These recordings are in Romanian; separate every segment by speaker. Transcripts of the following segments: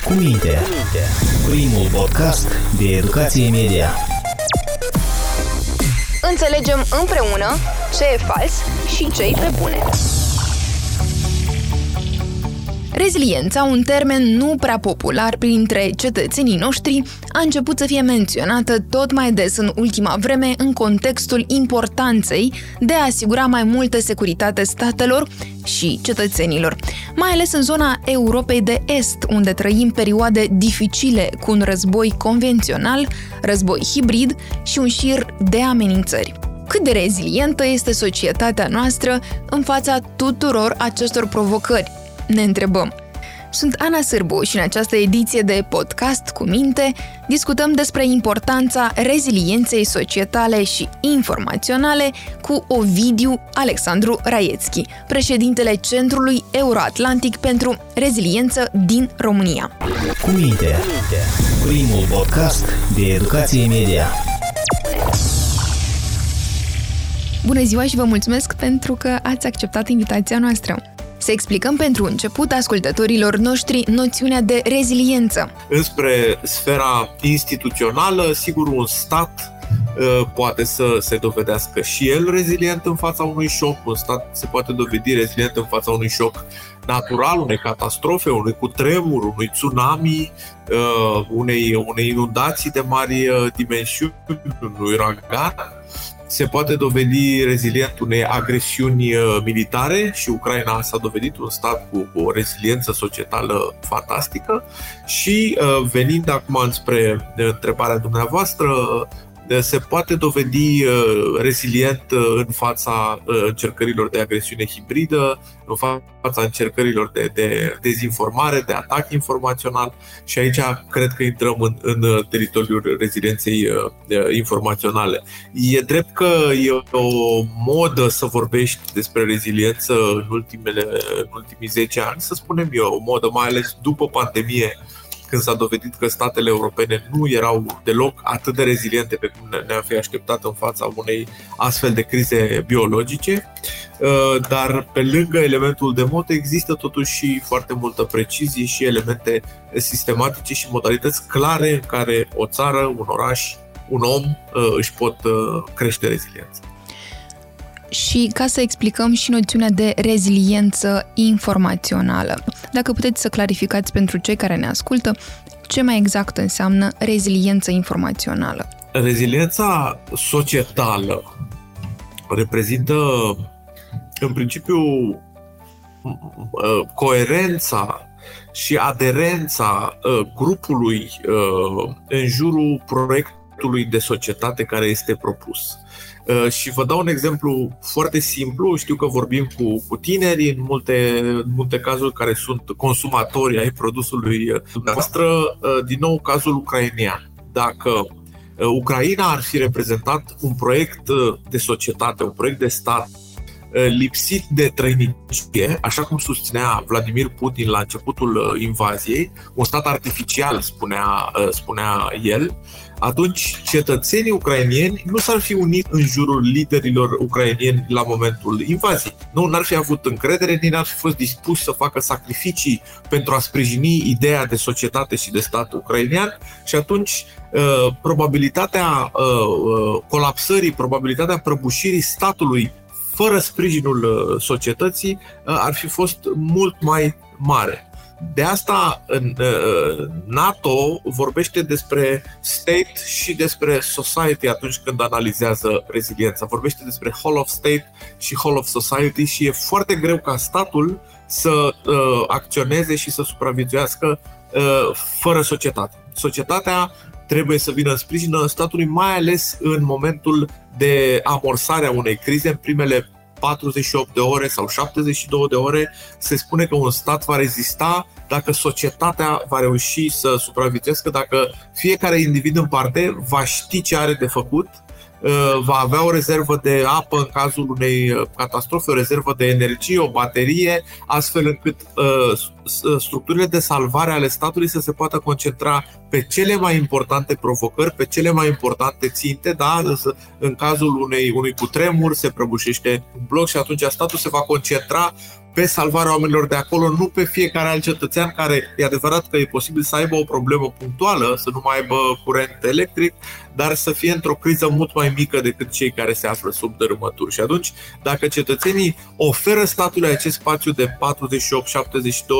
Speaker 1: Cu minte. Primul podcast de educație media.
Speaker 2: Înțelegem împreună ce e fals și ce e pe bune. Reziliența, un termen nu prea popular printre cetățenii noștri, a început să fie menționată tot mai des în ultima vreme în contextul importanței de a asigura mai multă securitate statelor și cetățenilor, mai ales în zona Europei de Est, unde trăim perioade dificile cu un război convențional, război hibrid și un șir de amenințări. Cât de rezilientă este societatea noastră în fața tuturor acestor provocări? Ne întrebăm. Sunt Ana Sârbu și în această ediție de podcast cu minte discutăm despre importanța rezilienței societale și informaționale cu Ovidiu Alexandru Raiețchi, președintele Centrului Euroatlantic pentru Reziliență din România.
Speaker 1: Cu minte, primul podcast de educație media.
Speaker 2: Bună ziua și vă mulțumesc pentru că ați acceptat invitația noastră. Să explicăm pentru început ascultătorilor noștri noțiunea de reziliență.
Speaker 3: Înspre sfera instituțională, sigur, un stat uh, poate să se dovedească și el rezilient în fața unui șoc, un stat se poate dovedi rezilient în fața unui șoc natural, unei catastrofe, unui cutremur, unui tsunami, uh, unei, unei inundații de mari uh, dimensiuni, unui uragan se poate dovedi rezilient unei agresiuni uh, militare și Ucraina s-a dovedit un stat cu o reziliență societală fantastică. Și uh, venind acum înspre întrebarea dumneavoastră, se poate dovedi uh, rezilient uh, în fața uh, încercărilor de agresiune hibridă, în fața încercărilor de, de dezinformare, de atac informațional și aici cred că intrăm în, în teritoriul rezilienței informaționale. E drept că e o modă să vorbești despre reziliență în, ultimele, în ultimii 10 ani, să spunem eu, o modă mai ales după pandemie, când s-a dovedit că statele europene nu erau deloc atât de reziliente pe cum ne-am fi așteptat în fața unei astfel de crize biologice. Uh, dar pe lângă elementul de mod există totuși și foarte multă precizie și elemente sistematice și modalități clare în care o țară, un oraș, un om uh, își pot uh, crește reziliența
Speaker 2: și ca să explicăm și noțiunea de reziliență informațională. Dacă puteți să clarificați pentru cei care ne ascultă, ce mai exact înseamnă reziliență informațională?
Speaker 3: Reziliența societală reprezintă, în principiu, coerența și aderența uh, grupului uh, în jurul proiectului de societate care este propus. Uh, și vă dau un exemplu foarte simplu. Știu că vorbim cu, cu tineri în multe, în multe cazuri care sunt consumatori ai produsului uh, dumneavoastră. Uh, din nou, cazul ucrainean. Dacă Ucraina ar fi reprezentat un proiect de societate, un proiect de stat lipsit de trăinicie, așa cum susținea Vladimir Putin la începutul invaziei, un stat artificial, spunea, spunea el, atunci cetățenii ucrainieni nu s-ar fi unit în jurul liderilor ucrainieni la momentul invaziei. Nu, n-ar fi avut încredere, nici n-ar fi fost dispuși să facă sacrificii pentru a sprijini ideea de societate și de stat ucrainean și atunci uh, probabilitatea uh, uh, colapsării, probabilitatea prăbușirii statului fără sprijinul societății ar fi fost mult mai mare. De asta în uh, NATO vorbește despre state și despre society atunci când analizează reziliența. Vorbește despre whole of state și whole of society și e foarte greu ca statul să uh, acționeze și să supraviețuiască uh, fără societate. Societatea trebuie să vină în sprijină statului, mai ales în momentul de amorsare a unei crize, în primele 48 de ore sau 72 de ore, se spune că un stat va rezista dacă societatea va reuși să supraviețuiască, dacă fiecare individ în parte va ști ce are de făcut Uh, va avea o rezervă de apă în cazul unei uh, catastrofe, o rezervă de energie, o baterie, astfel încât uh, structurile de salvare ale statului să se poată concentra pe cele mai importante provocări, pe cele mai importante ținte, da? în cazul unei, unui cutremur se prăbușește un bloc și atunci statul se va concentra pe salvarea oamenilor de acolo, nu pe fiecare alt cetățean care e adevărat că e posibil să aibă o problemă punctuală, să nu mai aibă curent electric, dar să fie într-o criză mult mai mică decât cei care se află sub dărâmături. Și atunci, dacă cetățenii oferă statului acest spațiu de 48-72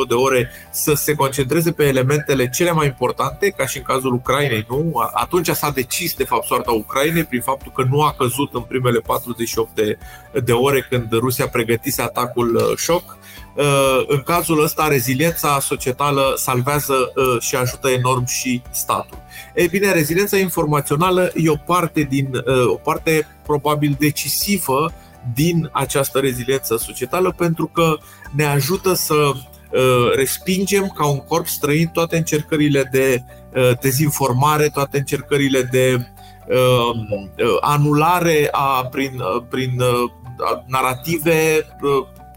Speaker 3: de ore să se concentreze pe elementele cele mai importante, ca și în cazul Ucrainei, nu? Atunci s-a decis, de fapt, soarta Ucrainei prin faptul că nu a căzut în primele 48 de, de ore când Rusia pregătise atacul uh, șoc. Uh, în cazul ăsta, reziliența societală salvează uh, și ajută enorm și statul. Ei bine, reziliența informațională e o parte, din, o parte probabil decisivă din această reziliență societală pentru că ne ajută să respingem ca un corp străin toate încercările de dezinformare, toate încercările de anulare a, prin, prin narrative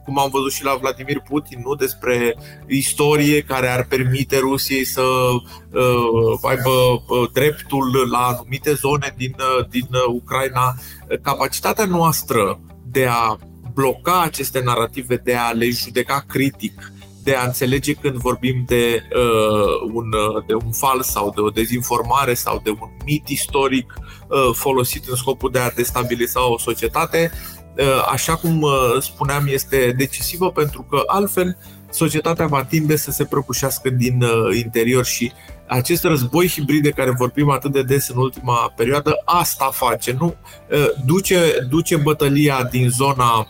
Speaker 3: cum am văzut și la Vladimir Putin, nu despre istorie care ar permite Rusiei să uh, aibă uh, dreptul la anumite zone din, uh, din uh, Ucraina. Capacitatea noastră de a bloca aceste narrative, de a le judeca critic, de a înțelege când vorbim de, uh, un, de un fals sau de o dezinformare sau de un mit istoric uh, folosit în scopul de a destabiliza o societate, Uh, așa cum uh, spuneam, este decisivă pentru că altfel societatea va tinde să se prăbușească din uh, interior și acest război hibrid de care vorbim atât de des în ultima perioadă, asta face, nu? Duce, duce bătălia din zona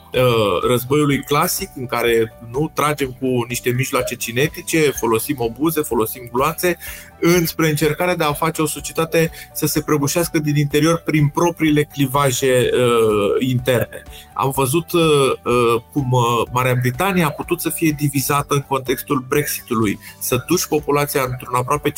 Speaker 3: războiului clasic, în care nu tragem cu niște mijloace cinetice, folosim obuze, folosim gloanțe, înspre încercarea de a face o societate să se prăbușească din interior prin propriile clivaje uh, interne. Am văzut uh, uh, cum uh, Marea Britanie a putut să fie divizată în contextul Brexitului, să duci populația într-un aproape 50%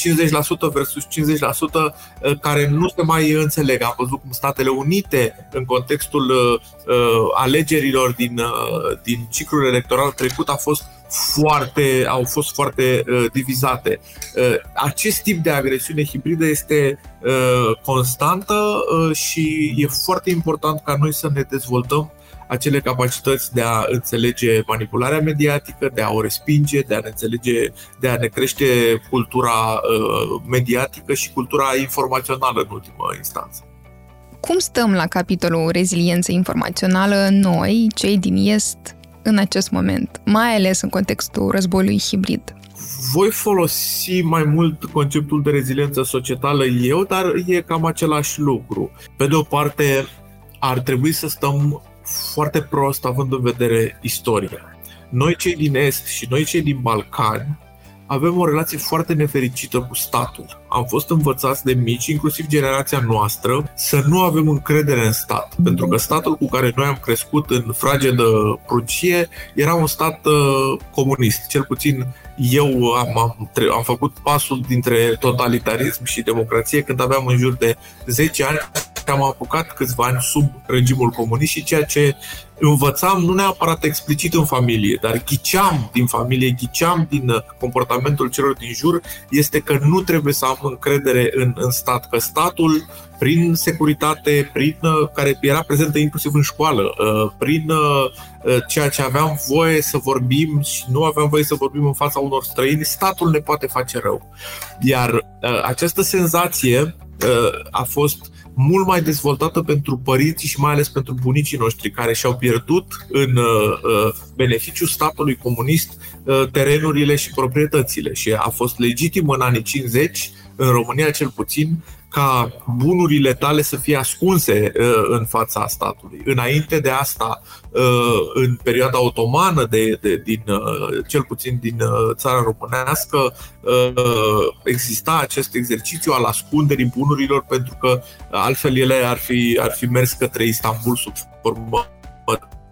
Speaker 3: versus 50% uh, care nu se mai înțeleg. Am văzut cum Statele Unite, în contextul uh, uh, alegerilor din, uh, din ciclul electoral trecut, a fost foarte, au fost foarte uh, divizate. Uh, acest tip de agresiune hibridă este uh, constantă uh, și e foarte important ca noi să ne dezvoltăm acele capacități de a înțelege manipularea mediatică, de a o respinge, de a ne înțelege, de a ne crește cultura uh, mediatică și cultura informațională în ultimă instanță.
Speaker 2: Cum stăm la capitolul reziliență informațională noi, cei din Est, în acest moment, mai ales în contextul războiului hibrid?
Speaker 3: Voi folosi mai mult conceptul de reziliență societală eu, dar e cam același lucru. Pe de o parte, ar trebui să stăm foarte prost având în vedere istoria. Noi cei din Est și noi cei din Balcani avem o relație foarte nefericită cu statul. Am fost învățați de mici, inclusiv generația noastră, să nu avem încredere în stat. Pentru că statul cu care noi am crescut în fragedă prucie era un stat uh, comunist. Cel puțin eu am, am, am făcut pasul dintre totalitarism și democrație când aveam în jur de 10 ani am apucat câțiva ani sub regimul comunist și ceea ce învățam nu neapărat explicit în familie, dar ghiceam din familie, ghiceam din uh, comportamentul celor din jur, este că nu trebuie să am încredere în, în stat, că statul prin securitate, prin uh, care era prezentă inclusiv în școală, uh, prin ceea ce aveam voie să vorbim și nu aveam voie să vorbim în fața unor străini, statul ne poate face rău. Iar această senzație a fost mult mai dezvoltată pentru părinții și mai ales pentru bunicii noștri care și-au pierdut în uh, uh beneficiul statului comunist uh, terenurile și proprietățile. Și a fost legitim în anii 50 în România cel puțin, ca bunurile tale să fie ascunse uh, în fața statului. Înainte de asta, uh, în perioada otomană, de, de, din, uh, cel puțin din uh, țara românească, uh, exista acest exercițiu al ascunderii bunurilor, pentru că altfel ele ar fi, ar fi mers către Istanbul sub formă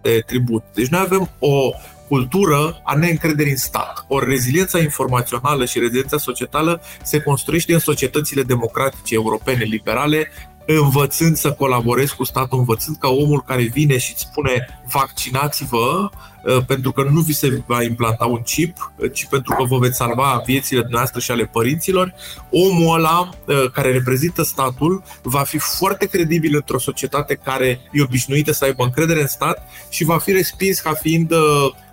Speaker 3: de tribut. Deci noi avem o cultură a neîncrederii în stat. O reziliența informațională și reziliența societală se construiește în societățile democratice europene liberale, învățând să colaborezi cu statul, învățând ca omul care vine și îți spune vaccinați-vă, uh, pentru că nu vi se va implanta un chip, uh, ci pentru că vă veți salva viețile dumneavoastră și ale părinților, omul ăla care reprezintă statul va fi foarte credibil într-o societate care e obișnuită să aibă încredere în stat și va fi respins ca fiind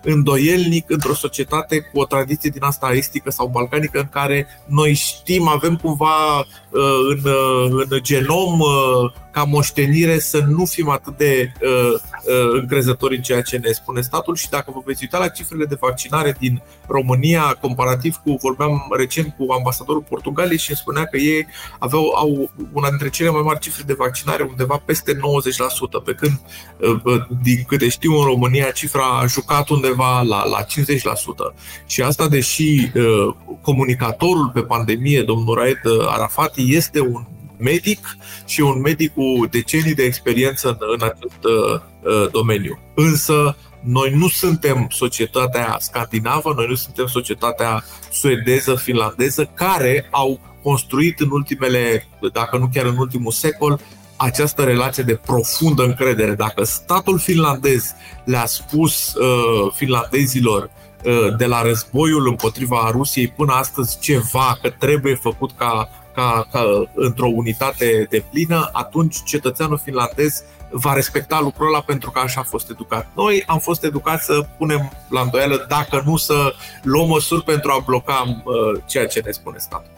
Speaker 3: îndoielnic într-o societate cu o tradiție din asta estică sau balcanică în care noi știm, avem cumva în, în genom ca moștenire să nu fim atât de uh, uh, încrezători în ceea ce ne spune statul și dacă vă veți uita la cifrele de vaccinare din România, comparativ cu, vorbeam recent cu ambasadorul Portugaliei și îmi spunea că ei aveau au una dintre cele mai mari cifre de vaccinare, undeva peste 90%, pe când, uh, uh, din câte știu, în România cifra a jucat undeva la, la 50%. Și asta, deși uh, comunicatorul pe pandemie, domnul Raed Arafati, este un medic și un medic cu decenii de experiență în, în acest uh, uh, domeniu. Însă, noi nu suntem societatea scandinavă, noi nu suntem societatea suedeză, finlandeză, care au construit în ultimele, dacă nu chiar în ultimul secol, această relație de profundă încredere. Dacă statul finlandez le-a spus uh, finlandezilor uh, de la războiul împotriva Rusiei până astăzi ceva că trebuie făcut ca ca, ca într-o unitate de plină, atunci cetățeanul finlandez va respecta lucrul ăla pentru că așa a fost educat. Noi am fost educați să punem la îndoială, dacă nu să luăm măsuri pentru a bloca uh, ceea ce ne spune statul.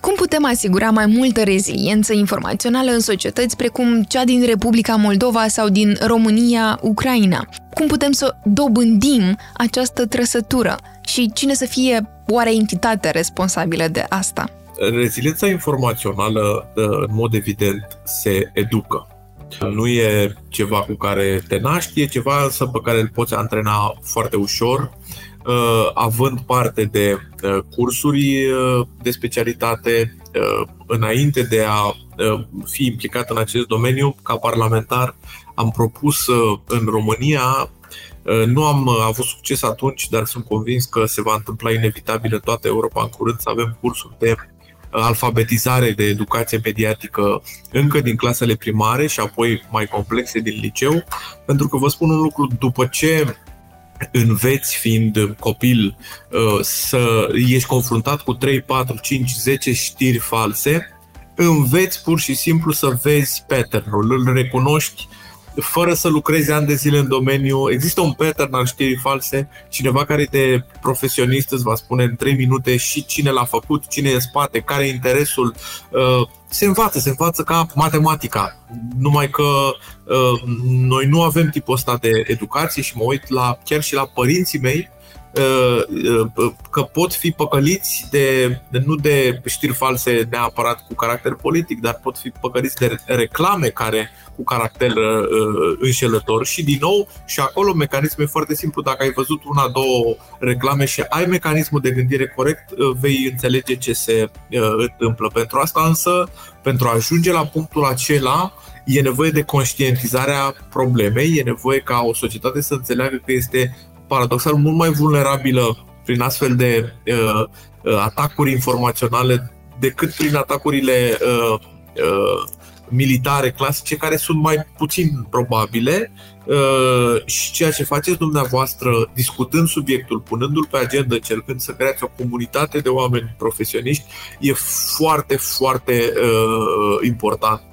Speaker 2: Cum putem asigura mai multă reziliență informațională în societăți precum cea din Republica Moldova sau din România, Ucraina? Cum putem să dobândim această trăsătură și cine să fie oare entitatea responsabilă de asta?
Speaker 3: Reziliența informațională, ă, în mod evident, se educă. Nu e ceva cu care te naști, e ceva însă pe care îl poți antrena foarte ușor, ă, având parte de ă, cursuri de specialitate, înainte de a fi implicat în acest domeniu, ca parlamentar, am propus în România nu am avut succes atunci, dar sunt convins că se va întâmpla inevitabil în toată Europa în curând să avem cursuri de alfabetizare de educație mediatică încă din clasele primare și apoi mai complexe din liceu, pentru că vă spun un lucru, după ce înveți fiind copil uh, să ești confruntat cu 3, 4, 5, 10 știri false, înveți pur și simplu să vezi pattern-ul, îl recunoști fără să lucrezi ani de zile în domeniu. Există un pattern al știrii false, cineva care de profesionist îți va spune în 3 minute și cine l-a făcut, cine e în spate, care e interesul. Uh, se învață, se învață ca matematica. Numai că uh, noi nu avem tipul ăsta de educație și mă uit la, chiar și la părinții mei Uh, uh, că pot fi păcăliți de, de, nu de știri false neapărat cu caracter politic, dar pot fi păcăliți de reclame care cu caracter uh, înșelător și din nou și acolo mecanismul e foarte simplu, dacă ai văzut una, două reclame și ai mecanismul de gândire corect, uh, vei înțelege ce se uh, întâmplă. Pentru asta însă, pentru a ajunge la punctul acela, e nevoie de conștientizarea problemei, e nevoie ca o societate să înțeleagă că este paradoxal mult mai vulnerabilă prin astfel de uh, uh, atacuri informaționale decât prin atacurile uh, uh, militare clasice care sunt mai puțin probabile uh, și ceea ce faceți dumneavoastră discutând subiectul, punându-l pe agenda, încercând să creați o comunitate de oameni profesioniști e foarte, foarte uh, important. Uh,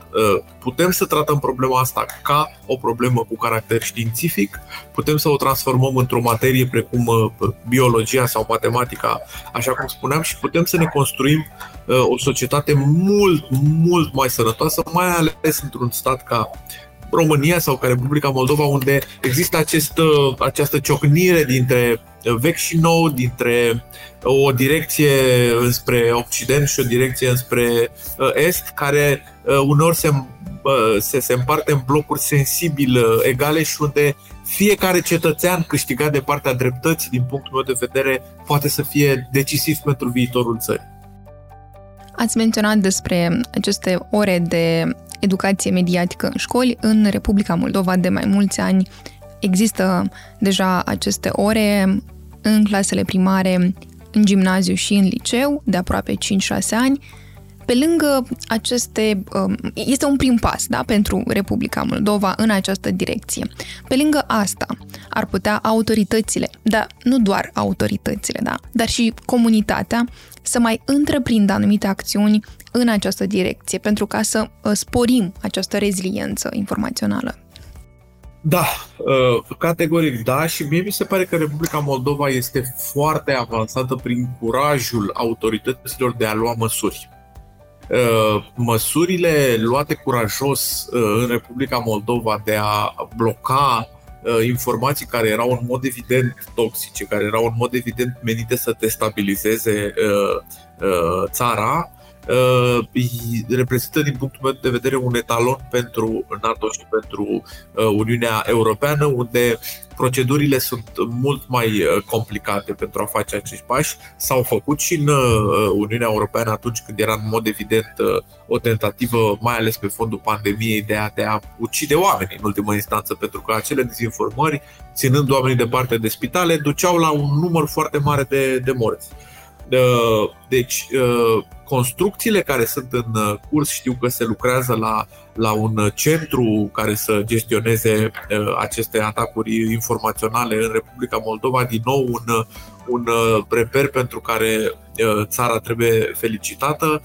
Speaker 3: putem să tratăm problema asta ca o problemă cu caracter științific, putem să o transformăm într-o materie precum uh, biologia sau matematica, așa cum spuneam, și putem să ne construim uh, o societate mult, mult mai sănătoasă, mai ales într-un stat ca România sau ca Republica Moldova, unde există acest, această ciocnire dintre vechi și nou, dintre o direcție înspre Occident și o direcție înspre Est, care uneori se, se, se împarte în blocuri sensibil egale și unde fiecare cetățean câștigat de partea dreptății, din punctul meu de vedere, poate să fie decisiv pentru viitorul țării.
Speaker 2: Ați menționat despre aceste ore de educație mediatică în școli. În Republica Moldova de mai mulți ani există deja aceste ore în clasele primare, în gimnaziu și în liceu, de aproape 5-6 ani. Pe lângă aceste, um, este un prim pas da, pentru Republica Moldova în această direcție. Pe lângă asta, ar putea autoritățile, dar nu doar autoritățile, da, dar și comunitatea să mai întreprindă anumite acțiuni în această direcție, pentru ca să uh, sporim această reziliență informațională.
Speaker 3: Da, uh, categoric da și mie mi se pare că Republica Moldova este foarte avansată prin curajul autorităților de a lua măsuri. Uh, măsurile luate curajos în Republica Moldova de a bloca informații care erau în mod evident toxice, care erau în mod evident menite să destabilizeze țara, uh, reprezintă din punctul meu de vedere un etalon pentru NATO și pentru uh, Uniunea Europeană, unde procedurile sunt mult mai uh, complicate pentru a face acești pași. S-au făcut și în uh, Uniunea Europeană atunci când era în mod evident uh, o tentativă, mai ales pe fondul pandemiei, de a, de a ucide oameni în ultimă instanță, pentru că acele dezinformări, ținând oamenii departe de spitale, duceau la un număr foarte mare de, de morți. Deci, construcțiile care sunt în uh, curs, știu că se lucrează la, la un centru care să gestioneze uh, aceste atacuri informaționale în Republica Moldova, din nou un, un uh, reper pentru care țara trebuie felicitată,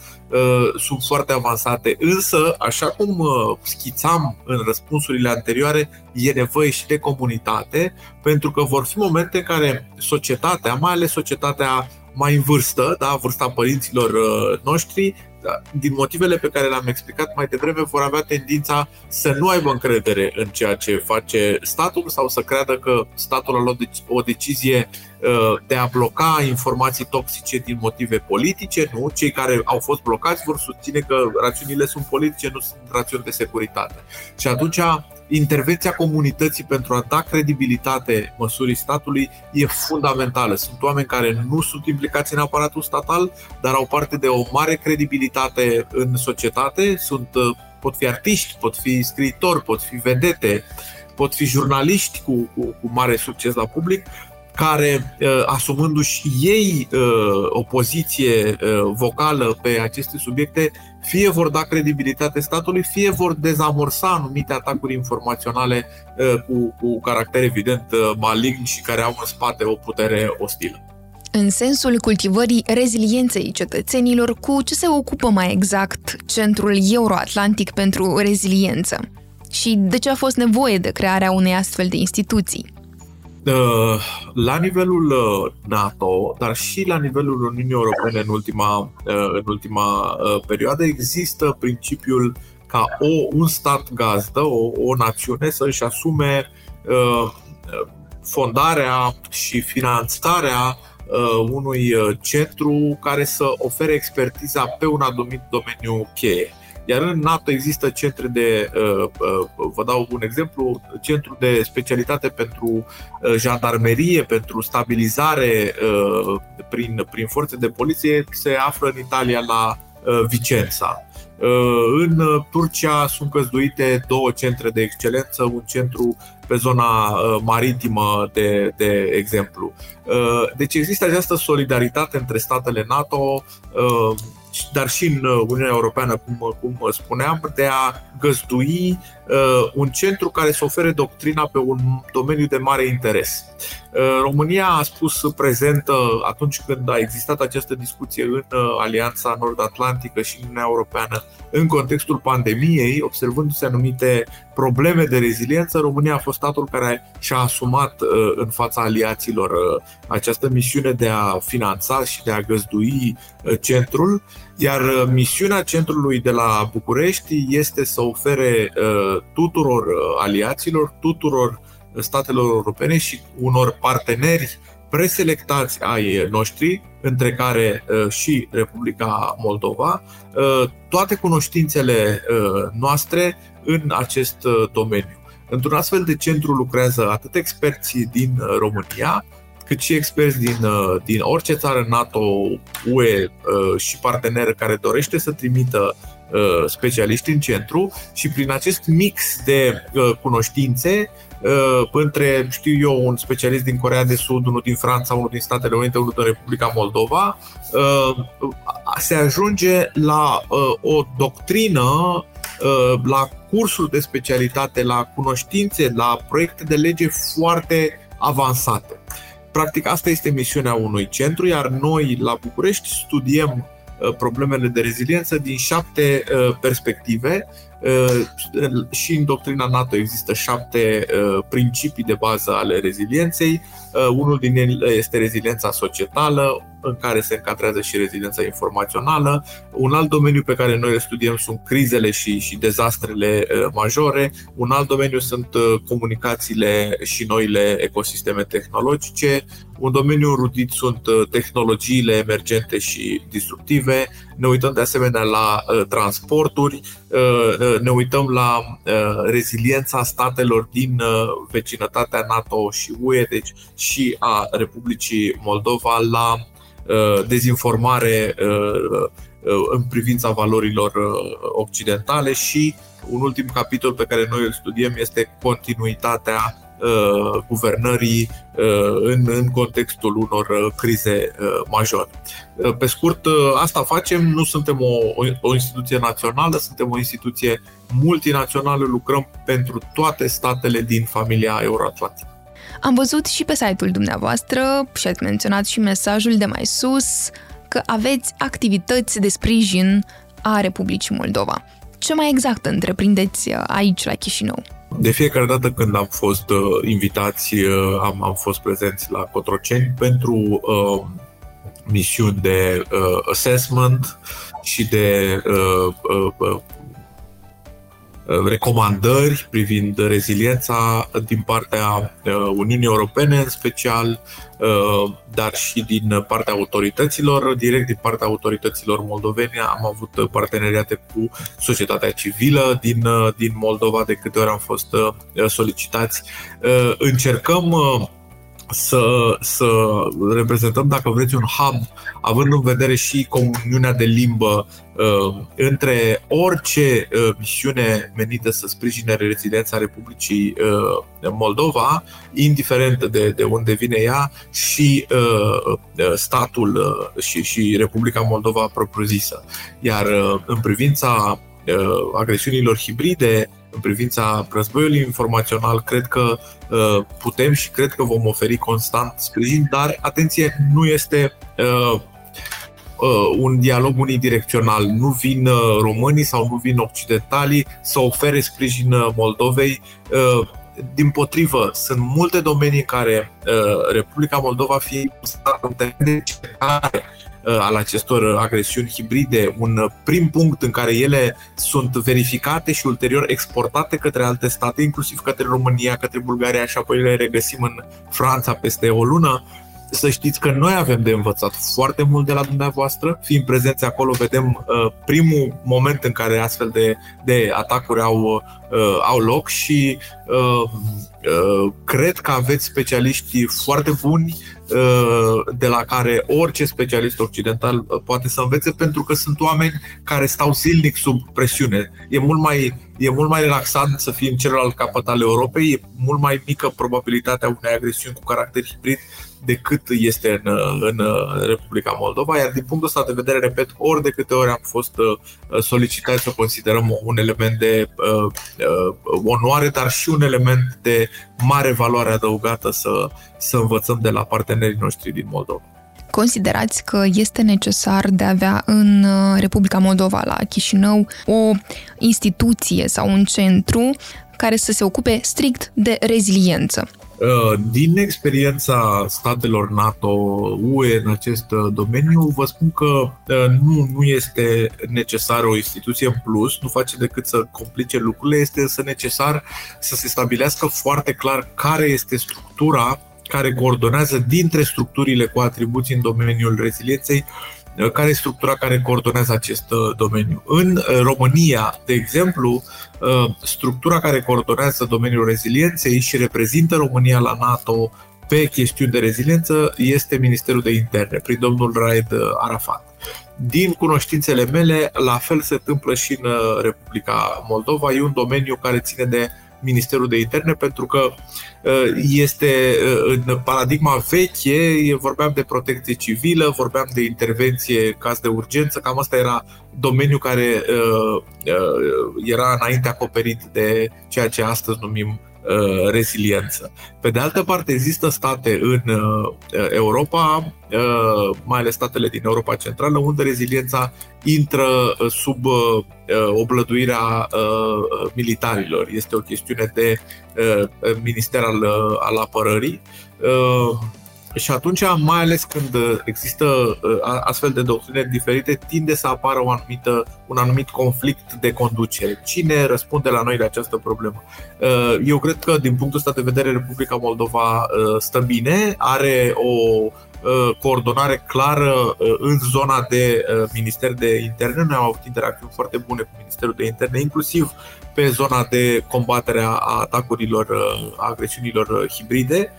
Speaker 3: sunt foarte avansate, însă, așa cum schițam în răspunsurile anterioare, e nevoie și de comunitate, pentru că vor fi momente în care societatea, mai ales societatea mai în vârstă, da, vârsta părinților uh, noștri, da, din motivele pe care le-am explicat mai devreme, vor avea tendința să nu aibă încredere în ceea ce face statul sau să creadă că statul a luat o decizie uh, de a bloca informații toxice din motive politice, nu? Cei care au fost blocați vor susține că rațiunile sunt politice, nu sunt rațiuni de securitate. Și atunci intervenția comunității pentru a da credibilitate măsurii statului e fundamentală. Sunt oameni care nu sunt implicați în aparatul statal, dar au parte de o mare credibilitate în societate, sunt, uh, pot fi artiști, pot fi scriitori, pot fi vedete, pot fi jurnaliști cu, cu, cu mare succes la public care, uh, asumându-și ei uh, o poziție uh, vocală pe aceste subiecte, fie vor da credibilitate statului, fie vor dezamorsa anumite atacuri informaționale cu, cu caracter evident malign și care au în spate o putere ostilă.
Speaker 2: În sensul cultivării rezilienței cetățenilor, cu ce se ocupă mai exact Centrul Euroatlantic pentru Reziliență? Și de ce a fost nevoie de crearea unei astfel de instituții?
Speaker 3: Uh, la nivelul uh, NATO, dar și la nivelul Uniunii Europene în ultima, uh, în ultima perioadă, există principiul ca o, un stat gazdă, o, o națiune să-și asume fondarea și finanțarea unui centru care să ofere expertiza pe un anumit domeniu cheie. Iar în NATO există centre de, uh, uh, vă dau un exemplu, centru de specialitate pentru uh, jandarmerie, pentru stabilizare prin, prin forțe de poliție, se află în Italia la Vicența. În Turcia sunt căzduite două centre de excelență, un centru pe zona maritimă, de, de exemplu. Deci există această solidaritate între statele NATO dar și în uh, Uniunea Europeană, cum, cum spuneam, de a găzdui uh, un centru care să ofere doctrina pe un domeniu de mare interes. Uh, România a spus prezentă atunci când a existat această discuție în uh, Alianța Nord-Atlantică și în Uniunea Europeană în contextul pandemiei, observându-se anumite probleme de reziliență, România a fost statul care și-a asumat uh, în fața aliaților uh, această misiune de a finanța și de a găzdui uh, centrul, iar uh, misiunea centrului de la București este să ofere uh, tuturor uh, aliaților, tuturor statelor europene și unor parteneri preselectați ai noștri, între care și Republica Moldova, toate cunoștințele noastre în acest domeniu. Într-un astfel de centru lucrează atât experții din România, cât și experți din, din orice țară NATO, UE și partener care dorește să trimită specialiști în centru și prin acest mix de cunoștințe uh, între, știu eu, un specialist din Corea de Sud, unul din Franța, unul din Statele Unite, unul din Republica Moldova, uh, se ajunge la o doctrină, la cursuri de specialitate, la cunoștințe, la proiecte de lege foarte avansate. Practic, asta este misiunea unui centru, iar noi la București studiem problemele de reziliență din șapte perspective Uh, și în doctrina NATO există șapte uh, principii de bază ale rezilienței. Uh, unul din ele este reziliența societală, în care se încadrează și reziliența informațională. Un alt domeniu pe care noi îl studiem sunt crizele și, și dezastrele majore. Un alt domeniu sunt comunicațiile și noile ecosisteme tehnologice. Un domeniu rudit sunt tehnologiile emergente și disruptive. Ne uităm de asemenea la transporturi, ne uităm la uh, reziliența statelor din uh, vecinătatea NATO și UE, deci și a Republicii Moldova la uh, dezinformare în privința valorilor occidentale și un ultim capitol pe care noi îl studiem este continuitatea Uh, guvernării uh, în, în contextul unor uh, crize majore. Pe scurt, asta facem, nu suntem o, o instituție națională, suntem o instituție multinațională, lucrăm pentru toate statele din familia euroatlantică.
Speaker 2: Am văzut și pe site-ul dumneavoastră și ați menționat și mesajul de mai sus că aveți activități de sprijin a Republicii Moldova. Ce mai exact întreprindeți aici la Chișinău?
Speaker 3: De fiecare dată când am fost uh, invitați, uh, am, am fost prezenți la Cotroceni pentru uh, misiuni de uh, assessment și de uh, uh, uh Uh, recomandări privind reziliența din partea uh, Uniunii Europene în special, uh, dar și din partea autorităților, direct din partea autorităților moldovene. Am avut parteneriate cu societatea civilă din, din Moldova, de câte ori am fost solicitați. Încercăm să, să reprezentăm, dacă vreți, un hub, având în vedere și comuniunea de limbă uh, între orice uh, misiune menită să sprijine reziliența Republicii uh, Moldova, indiferent de, de unde vine ea, și uh, uh statul uh, și, și Republica Moldova propriu-zisă. Iar uh, în privința uh, agresiunilor hibride, în privința războiului informațional, cred că uh, putem și cred că vom oferi constant sprijin, dar atenție, nu este uh, uh, un dialog unidirecțional. Nu vin uh, românii sau nu vin occidentalii să ofere sprijin uh, Moldovei. Uh, din potrivă, sunt multe domenii în care uh, Republica Moldova fie un de încercare Uh, al acestor agresiuni hibride, un prim punct în care ele sunt verificate și ulterior exportate către alte state, inclusiv către România, către Bulgaria și apoi le regăsim în Franța peste o lună, să știți că noi avem de învățat foarte mult de la dumneavoastră. Fiind prezenți acolo, vedem uh, primul moment în care astfel de, de atacuri au, uh, au loc și uh, uh, cred că aveți specialiști foarte buni Uh, de la care orice specialist occidental uh, poate să învețe pentru că sunt oameni care stau zilnic sub presiune. E mult mai, e mult mai relaxant să fii în celălalt capăt al Europei, e mult mai mică probabilitatea unei agresiuni cu caracter hibrid decât este în, în Republica Moldova, iar din punctul ăsta de vedere, repet, ori de câte ori am fost uh, solicitați să considerăm un element de uh, uh, onoare, dar și un element de mare valoare adăugată să, să învățăm de la partenerii noștri din Moldova.
Speaker 2: Considerați că este necesar de a avea în uh, Republica Moldova, la Chișinău, o instituție sau un centru care să se ocupe strict de reziliență?
Speaker 3: Uh, din experiența statelor NATO-UE în acest uh, domeniu, vă spun că uh, nu, nu este necesară o instituție în plus, nu face decât să complice lucrurile, este însă necesar să se stabilească foarte clar care este structura care coordonează dintre structurile cu atribuții în domeniul rezilienței care e structura care coordonează acest domeniu. În România, de exemplu, Uh, structura care coordonează domeniul rezilienței și reprezintă România la NATO pe chestiuni de reziliență este Ministerul de Interne, prin domnul Raed Arafat. Din cunoștințele mele, la fel se întâmplă și în uh, Republica Moldova. E un domeniu care ține de Ministerul de Interne pentru că este în paradigma veche, vorbeam de protecție civilă, vorbeam de intervenție caz de urgență, cam asta era domeniul care era înainte acoperit de ceea ce astăzi numim Uh, reziliență. Pe de altă parte, există state în uh, Europa, uh, mai ales statele din Europa Centrală, unde reziliența intră sub oblăduirea militarilor. Este o chestiune de minister al, al apărării și atunci, mai ales când există uh, astfel de doctrine diferite, tinde să apară o anumită, un anumit conflict de conducere. Cine răspunde la noi de această problemă? Uh, eu cred că, din punctul ăsta de vedere, Republica Moldova uh, stă bine, are o coordonare clară în zona de Minister de Interne. Noi am avut interacțiuni foarte bune cu Ministerul de Interne, inclusiv pe zona de combatere a atacurilor, a agresiunilor hibride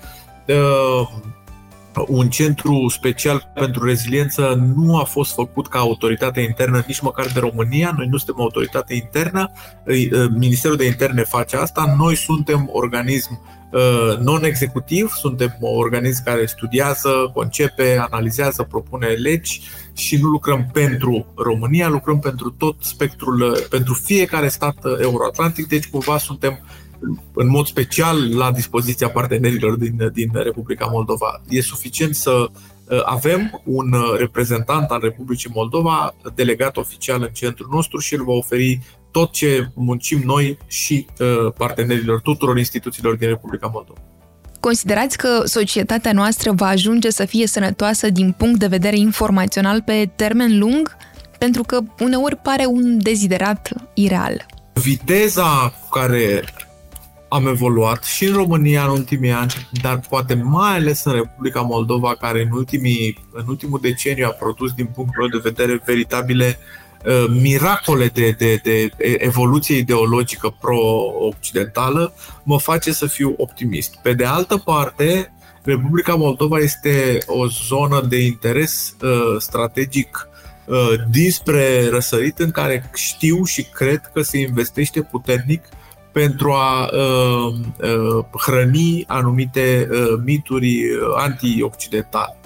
Speaker 3: un centru special pentru reziliență nu a fost făcut ca autoritate internă nici măcar de România. Noi nu suntem autoritate internă. Ministerul de Interne face asta. Noi suntem organism non-executiv, suntem un organism care studiază, concepe, analizează, propune legi și nu lucrăm pentru România, lucrăm pentru tot spectrul, pentru fiecare stat euroatlantic, deci cumva suntem în mod special la dispoziția partenerilor din, din Republica Moldova. E suficient să uh, avem un uh, reprezentant al Republicii Moldova, delegat oficial în centrul nostru și el va oferi tot ce muncim noi și uh, partenerilor, tuturor instituțiilor din Republica Moldova.
Speaker 2: Considerați că societatea noastră va ajunge să fie sănătoasă din punct de vedere informațional pe termen lung? Pentru că uneori pare un deziderat ireal.
Speaker 3: Viteza cu care am evoluat și în România în ultimii ani, dar poate mai ales în Republica Moldova, care în, ultimii, în ultimul deceniu a produs, din punctul meu de vedere, veritabile uh, miracole de, de, de evoluție ideologică pro-occidentală, mă face să fiu optimist. Pe de altă parte, Republica Moldova este o zonă de interes uh, strategic uh, dinspre răsărit în care știu și cred că se investește puternic uh, pentru a uh, uh, hrăni anumite uh, mituri uh, anti-occidentale.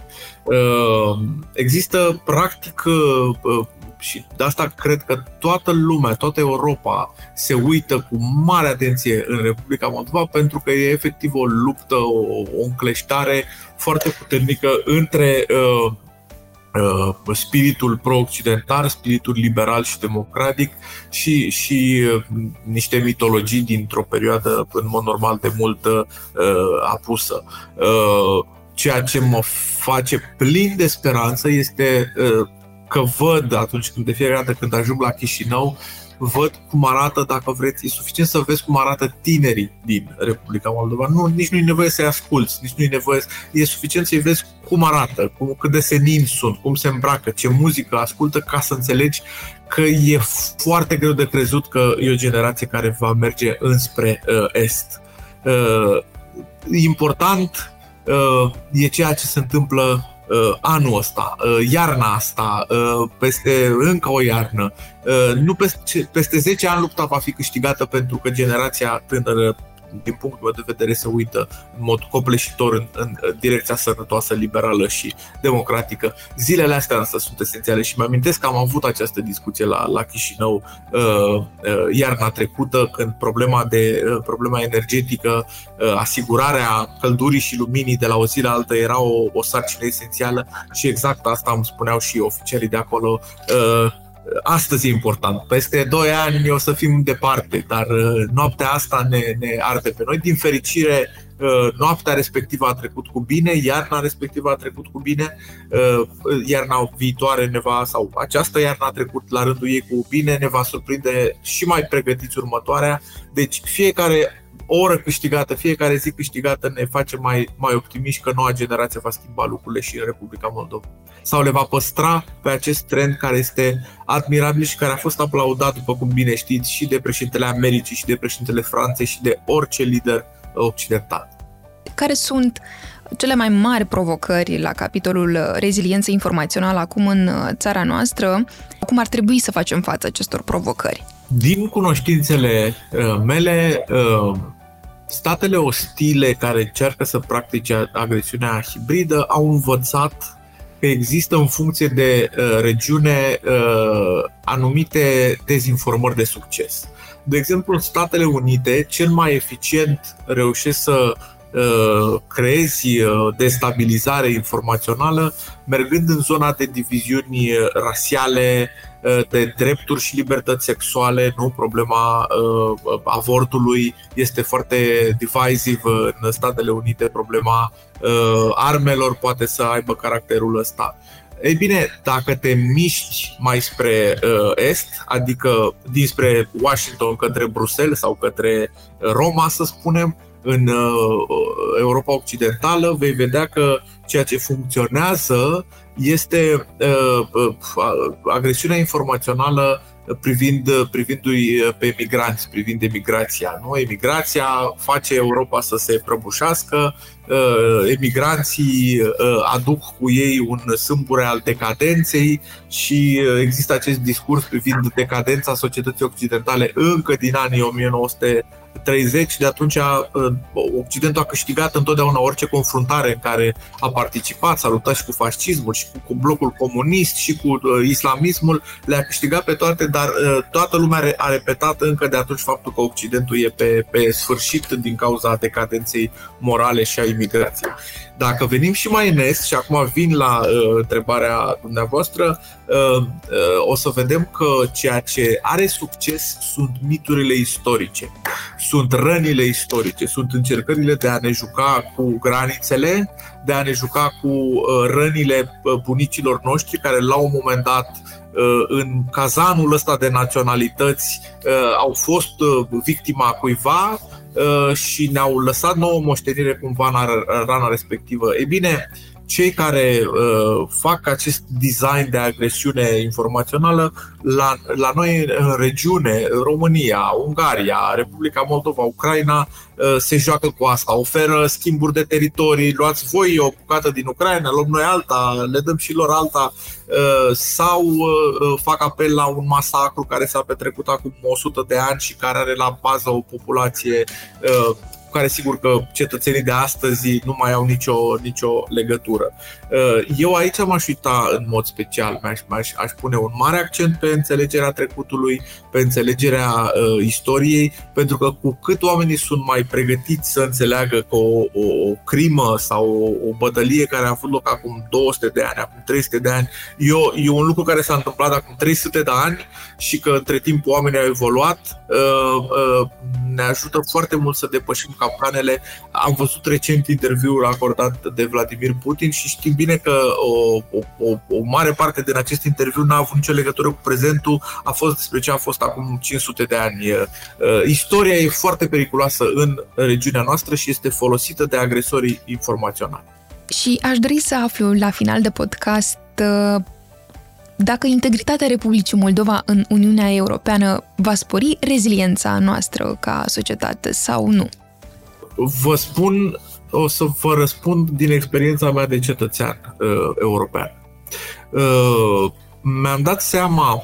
Speaker 3: Uh, există practic uh, și de asta cred că toată lumea, toată Europa se uită cu mare atenție în Republica Moldova pentru că e efectiv o luptă, o, o încleștare foarte puternică între uh, Uh, spiritul pro-occidental, spiritul liberal și democratic și, și uh, niște mitologii dintr-o perioadă în mod normal de mult uh, apusă. Ceea ce mă face plin de speranță este că văd atunci când de fiecare dată când ajung la Chișinău văd cum arată, dacă vreți, e suficient să vezi cum arată tinerii din Republica Moldova. Nu, nici nu e nevoie să-i asculți, nici nu e nevoie, e suficient să-i vezi cum arată, cum, cât de senin sunt, cum se îmbracă, ce muzică ascultă, ca să înțelegi că e foarte greu de crezut că e o generație care va merge înspre uh, Est. Uh, important uh, e ceea ce se întâmplă uh, anul ăsta, uh, iarna asta, uh, peste încă o iarnă. Uh, nu peste, peste 10 ani lupta va fi câștigată pentru că generația tânără din punctul meu de vedere, se uită în mod copleșitor în, în direcția sănătoasă, liberală și democratică. Zilele astea însă sunt esențiale și mi-amintesc că am avut această discuție la, la Chișinău uh, uh, iarna trecută, când problema, de, uh, problema energetică, uh, asigurarea căldurii și luminii de la o zi la altă era o, o sarcină esențială și exact asta îmi spuneau și oficialii de acolo. Uh, astăzi e important. Peste 2 ani o să fim departe, dar uh, noaptea asta ne, ne arde pe noi. Din fericire, uh, noaptea respectivă a trecut cu bine, iarna respectivă a trecut cu bine, uh, iarna viitoare ne va, sau această iarnă a trecut la rândul ei cu bine, ne va surprinde și mai pregătiți următoarea. Deci fiecare o oră câștigată, fiecare zi câștigată ne face mai, mai optimiști că noua generație va schimba lucrurile și în Republica Moldova. Sau le va păstra pe acest trend care este admirabil și care a fost aplaudat, după cum bine știți, și de președintele Americii, și de președintele Franței, și de orice lider occidental.
Speaker 2: Care sunt cele mai mari provocări la capitolul reziliență informațională acum în țara noastră? Cum ar trebui să facem față acestor provocări?
Speaker 3: din cunoștințele uh, mele, uh, statele ostile care încearcă să practice agresiunea hibridă au învățat că există în funcție de uh, regiune uh, anumite dezinformări de succes. De exemplu, în Statele Unite, cel mai eficient reușesc să uh, creezi uh, destabilizare informațională mergând în zona de diviziuni uh, rasiale, Uh, de drepturi și libertăți sexuale, nu problema uh, avortului este foarte divisive în Statele Unite, problema uh, armelor poate să aibă caracterul ăsta. Ei bine, dacă te miști mai spre uh, est, adică dinspre Washington către Bruxelles sau către Roma, să spunem, în uh, Europa Occidentală, vei vedea că ceea ce funcționează este uh, uh, agresiunea informațională privind, privindu-i pe emigranți, privind emigrația. Nu? Emigrația face Europa să se prăbușească, uh, emigranții uh, aduc cu ei un sâmbure al decadenței și uh, există acest discurs privind decadența societății occidentale încă din anii 1900 30, de atunci uh, Occidentul a câștigat întotdeauna orice confruntare în care a participat, s-a luptat și cu fascismul, și cu blocul comunist, și cu uh, islamismul, le-a câștigat pe toate, dar uh, toată lumea a repetat încă de atunci faptul că Occidentul e pe, pe sfârșit din cauza decadenței morale și a imigrației. Dacă venim și mai în est, și acum vin la uh, întrebarea dumneavoastră, uh, uh, o să vedem că ceea ce are succes sunt miturile istorice, sunt rănile istorice, sunt încercările de a ne juca cu granițele, de a ne juca cu uh, rănile uh, bunicilor noștri care la un moment dat uh, în cazanul ăsta de naționalități au fost victima cuiva, Uh, și ne-au lăsat nouă moștenire cumva în rana respectivă. E bine, cei care uh, fac acest design de agresiune informațională la, la noi în regiune, România, Ungaria, Republica Moldova, Ucraina, uh, se joacă cu asta, oferă schimburi de teritorii, luați voi o bucată din Ucraina, luăm noi alta, le dăm și lor alta, uh, sau uh, fac apel la un masacru care s-a petrecut acum 100 de ani și care are la bază o populație uh, care sigur că cetățenii de astăzi nu mai au nicio, nicio legătură. Uh, eu aici m-aș uita în mod special, aș, aș, aș pune un mare accent pe înțelegerea trecutului, pe înțelegerea uh, istoriei, pentru că cu cât oamenii sunt mai pregătiți să înțeleagă că o, o, o crimă sau o, o bătălie care a avut loc acum 200 de ani, acum 300 de ani, e, o, e un lucru care s-a întâmplat acum 300 de ani și că între timp oamenii au evoluat, uh, uh, ne ajută foarte mult să depășim capcanele. Am văzut recent interviul acordat de Vladimir Putin și știm bine că o, o, o mare parte din acest interviu n-a avut nicio legătură cu prezentul, a fost despre ce a fost acum 500 de ani. Istoria e foarte periculoasă în regiunea noastră și este folosită de agresorii informaționali.
Speaker 2: Și aș dori să aflu la final de podcast dacă integritatea Republicii Moldova în Uniunea Europeană va spori reziliența noastră ca societate sau nu?
Speaker 3: Vă spun, o să vă răspund din experiența mea de cetățean uh, european. Uh, mi-am dat seama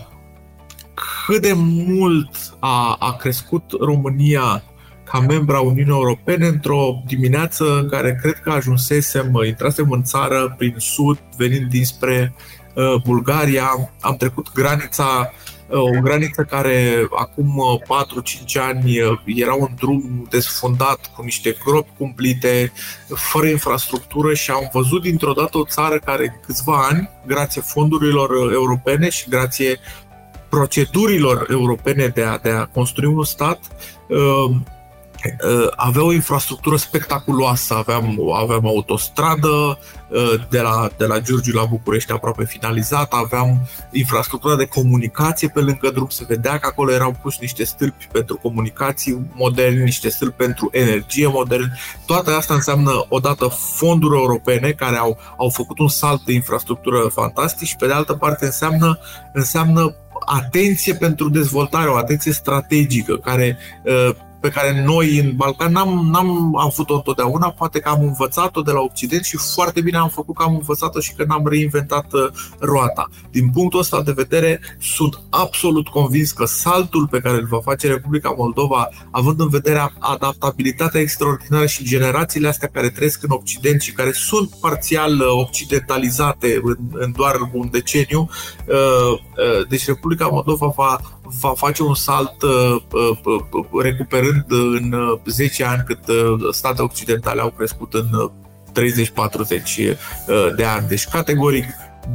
Speaker 3: cât de mult a, a crescut România ca membra Uniunii Europene într-o dimineață în care cred că ajunsesem, intrasem în țară prin sud, venind dinspre uh, Bulgaria, am trecut granița o graniță care acum 4-5 ani era un drum desfundat cu niște gropi cumplite, fără infrastructură și am văzut dintr-o dată o țară care în câțiva ani, grație fondurilor europene și grație procedurilor europene de a, de a construi un stat, Uh, avea o infrastructură spectaculoasă, aveam, aveam autostradă uh, de la, de la Giurgiu la București aproape finalizată, aveam infrastructura de comunicație pe lângă drum, se vedea că acolo erau pus niște stâlpi pentru comunicații moderne, niște stâlpi pentru energie moderne. Toate asta înseamnă odată fonduri europene care au, au făcut un salt de infrastructură fantastic și pe de altă parte înseamnă, înseamnă atenție pentru dezvoltare, o atenție strategică care uh, pe care noi în Balcan n-am, n-am am făcut-o întotdeauna, poate că am învățat-o de la Occident și foarte bine am făcut că am învățat-o și că n-am reinventat uh, roata. Din punctul ăsta de vedere, sunt absolut convins că saltul pe care îl va face Republica Moldova, având în vedere adaptabilitatea extraordinară și generațiile astea care trăiesc în Occident și care sunt parțial uh, occidentalizate în, în doar un deceniu, uh, deci Republica Moldova va, va face un salt recuperând în 10 ani cât state occidentale au crescut în 30-40 de ani. Deci, categoric,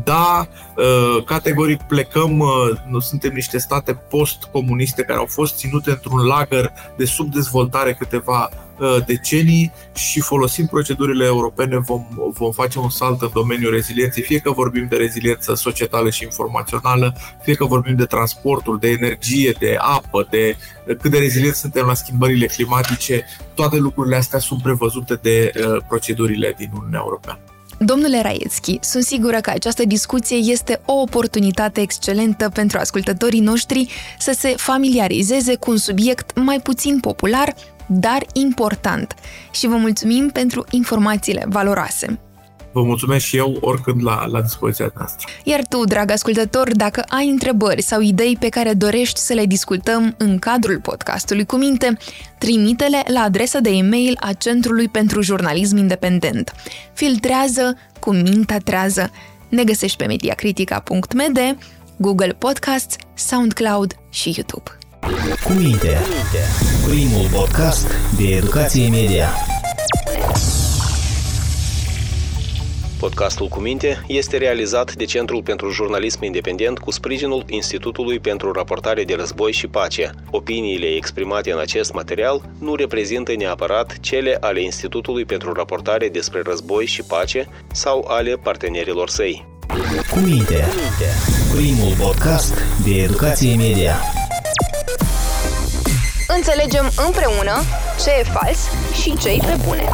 Speaker 3: da, uh, categoric plecăm, uh, nu suntem niște state post-comuniste care au fost ținute într-un lagăr de subdezvoltare câteva uh, decenii și folosim procedurile europene vom, vom face un salt în domeniul rezilienței, fie că vorbim de reziliență societală și informațională, fie că vorbim de transportul, de energie, de apă, de cât de rezilienți suntem la schimbările climatice, toate lucrurile astea sunt prevăzute de procedurile din Uniunea Europeană.
Speaker 2: Domnule Raiețchi, sunt sigură că această discuție este o oportunitate excelentă pentru ascultătorii noștri să se familiarizeze cu un subiect mai puțin popular, dar important. Și vă mulțumim pentru informațiile valoroase.
Speaker 3: Vă mulțumesc și eu oricând la, la dispoziția noastră.
Speaker 2: Iar tu, drag ascultător, dacă ai întrebări sau idei pe care dorești să le discutăm în cadrul podcastului cu minte, trimite-le la adresa de e-mail a Centrului pentru Jurnalism Independent. Filtrează cu mintea trează. Ne găsești pe mediacritica.md, Google Podcasts, SoundCloud și YouTube.
Speaker 1: Cu minte, primul podcast de educație media.
Speaker 4: Podcastul cu minte este realizat de Centrul pentru Jurnalism Independent cu sprijinul Institutului pentru Raportare de Război și Pace. Opiniile exprimate în acest material nu reprezintă neapărat cele ale Institutului pentru Raportare despre Război și Pace sau ale partenerilor săi.
Speaker 1: Cu minte, primul podcast de educație media.
Speaker 2: Înțelegem împreună ce e fals și ce e pe bune.